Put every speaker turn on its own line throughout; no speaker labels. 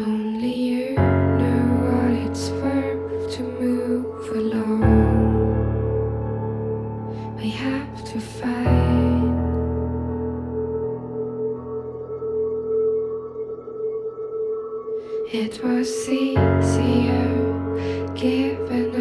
Only you know what it's worth to move alone. We have to fight. It was easier giving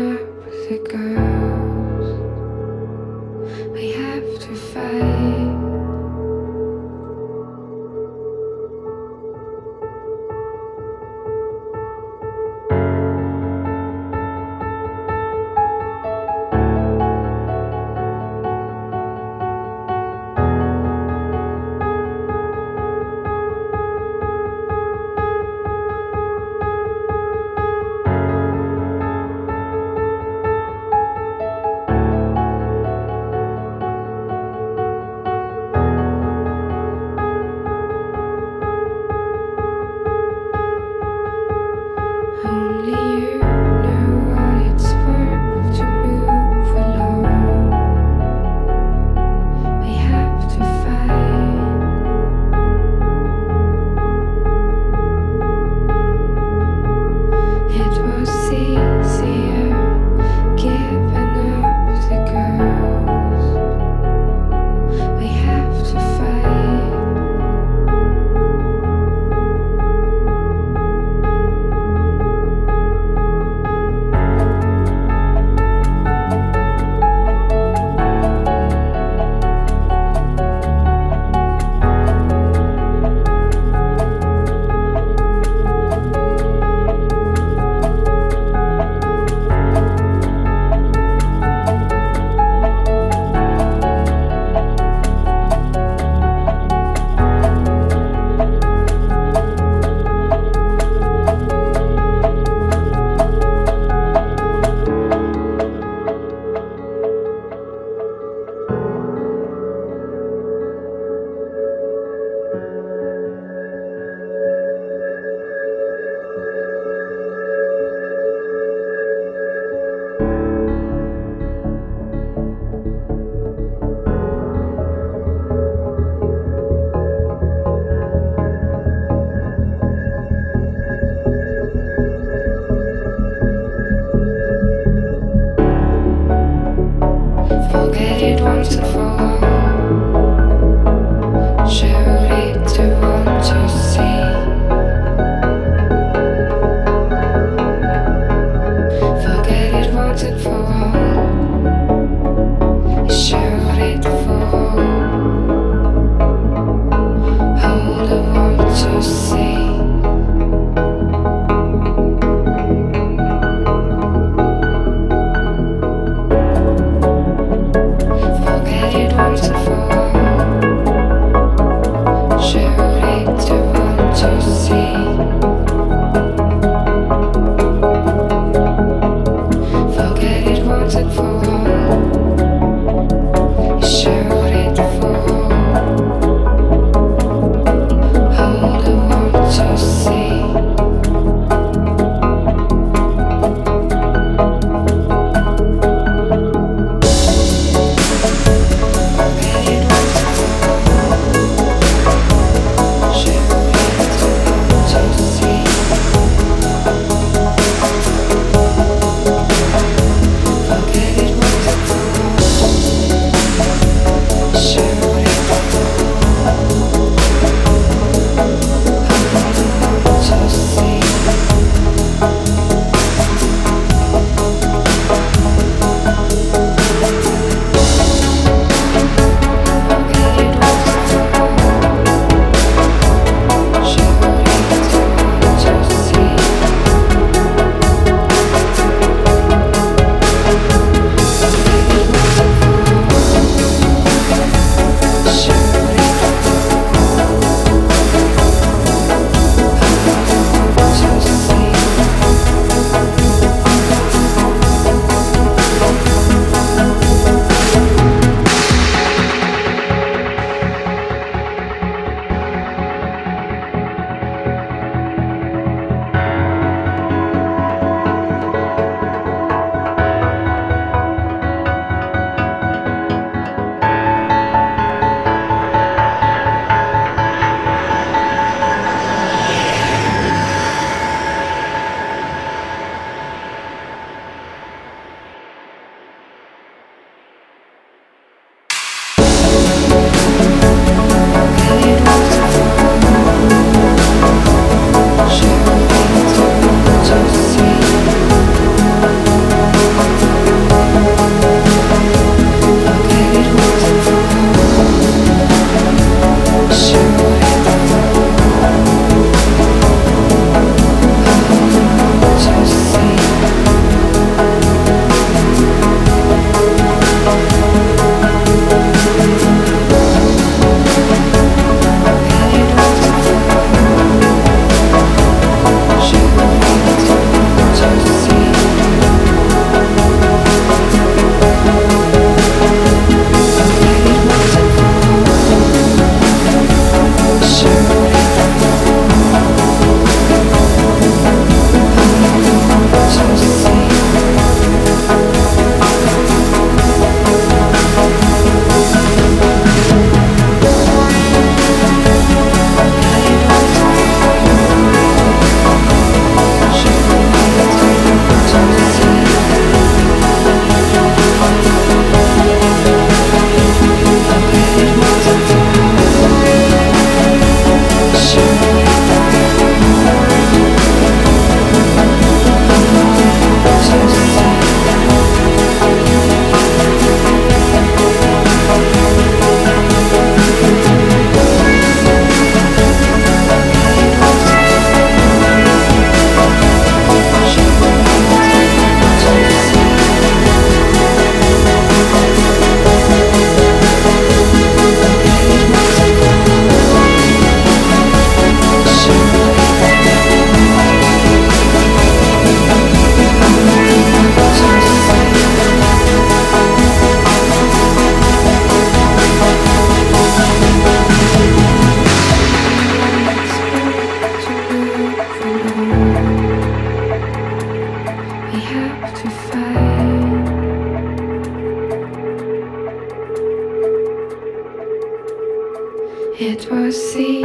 It was easier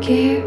girl.